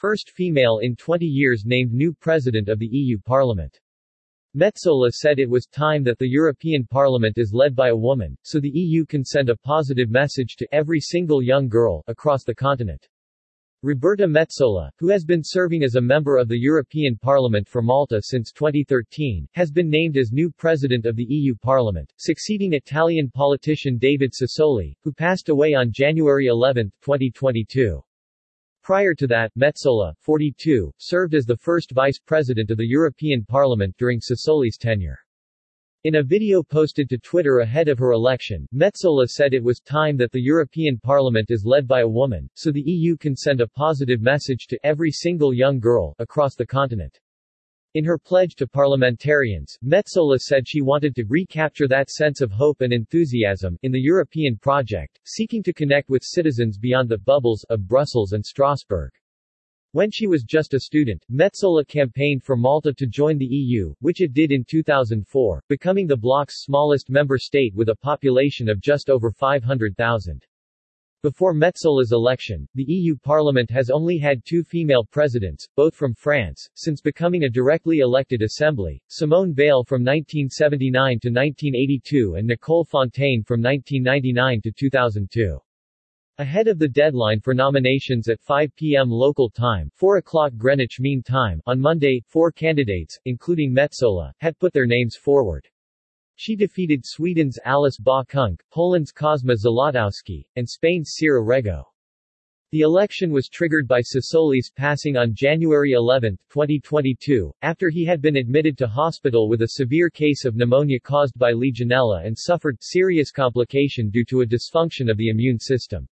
first female in 20 years named new president of the EU Parliament. Metsola said it was time that the European Parliament is led by a woman, so the EU can send a positive message to every single young girl across the continent. Roberta Metsola, who has been serving as a member of the European Parliament for Malta since 2013, has been named as new president of the EU Parliament, succeeding Italian politician David Sassoli, who passed away on January 11, 2022. Prior to that, Metsola, 42, served as the first vice president of the European Parliament during Sassoli's tenure. In a video posted to Twitter ahead of her election, Metsola said it was time that the European Parliament is led by a woman, so the EU can send a positive message to every single young girl across the continent. In her pledge to parliamentarians, Metsola said she wanted to recapture that sense of hope and enthusiasm in the European project, seeking to connect with citizens beyond the bubbles of Brussels and Strasbourg. When she was just a student, Metsola campaigned for Malta to join the EU, which it did in 2004, becoming the bloc's smallest member state with a population of just over 500,000. Before Metsola's election, the EU Parliament has only had two female presidents, both from France, since becoming a directly elected assembly, Simone Veil from 1979 to 1982 and Nicole Fontaine from 1999 to 2002. Ahead of the deadline for nominations at 5 p.m. local time 4 o'clock Greenwich Mean Time on Monday, four candidates, including Metsola, had put their names forward. She defeated Sweden's Alice Bah Poland's Kosma Złotowski, and Spain's Sira Rego. The election was triggered by Sassoli's passing on January 11, 2022, after he had been admitted to hospital with a severe case of pneumonia caused by Legionella and suffered serious complication due to a dysfunction of the immune system.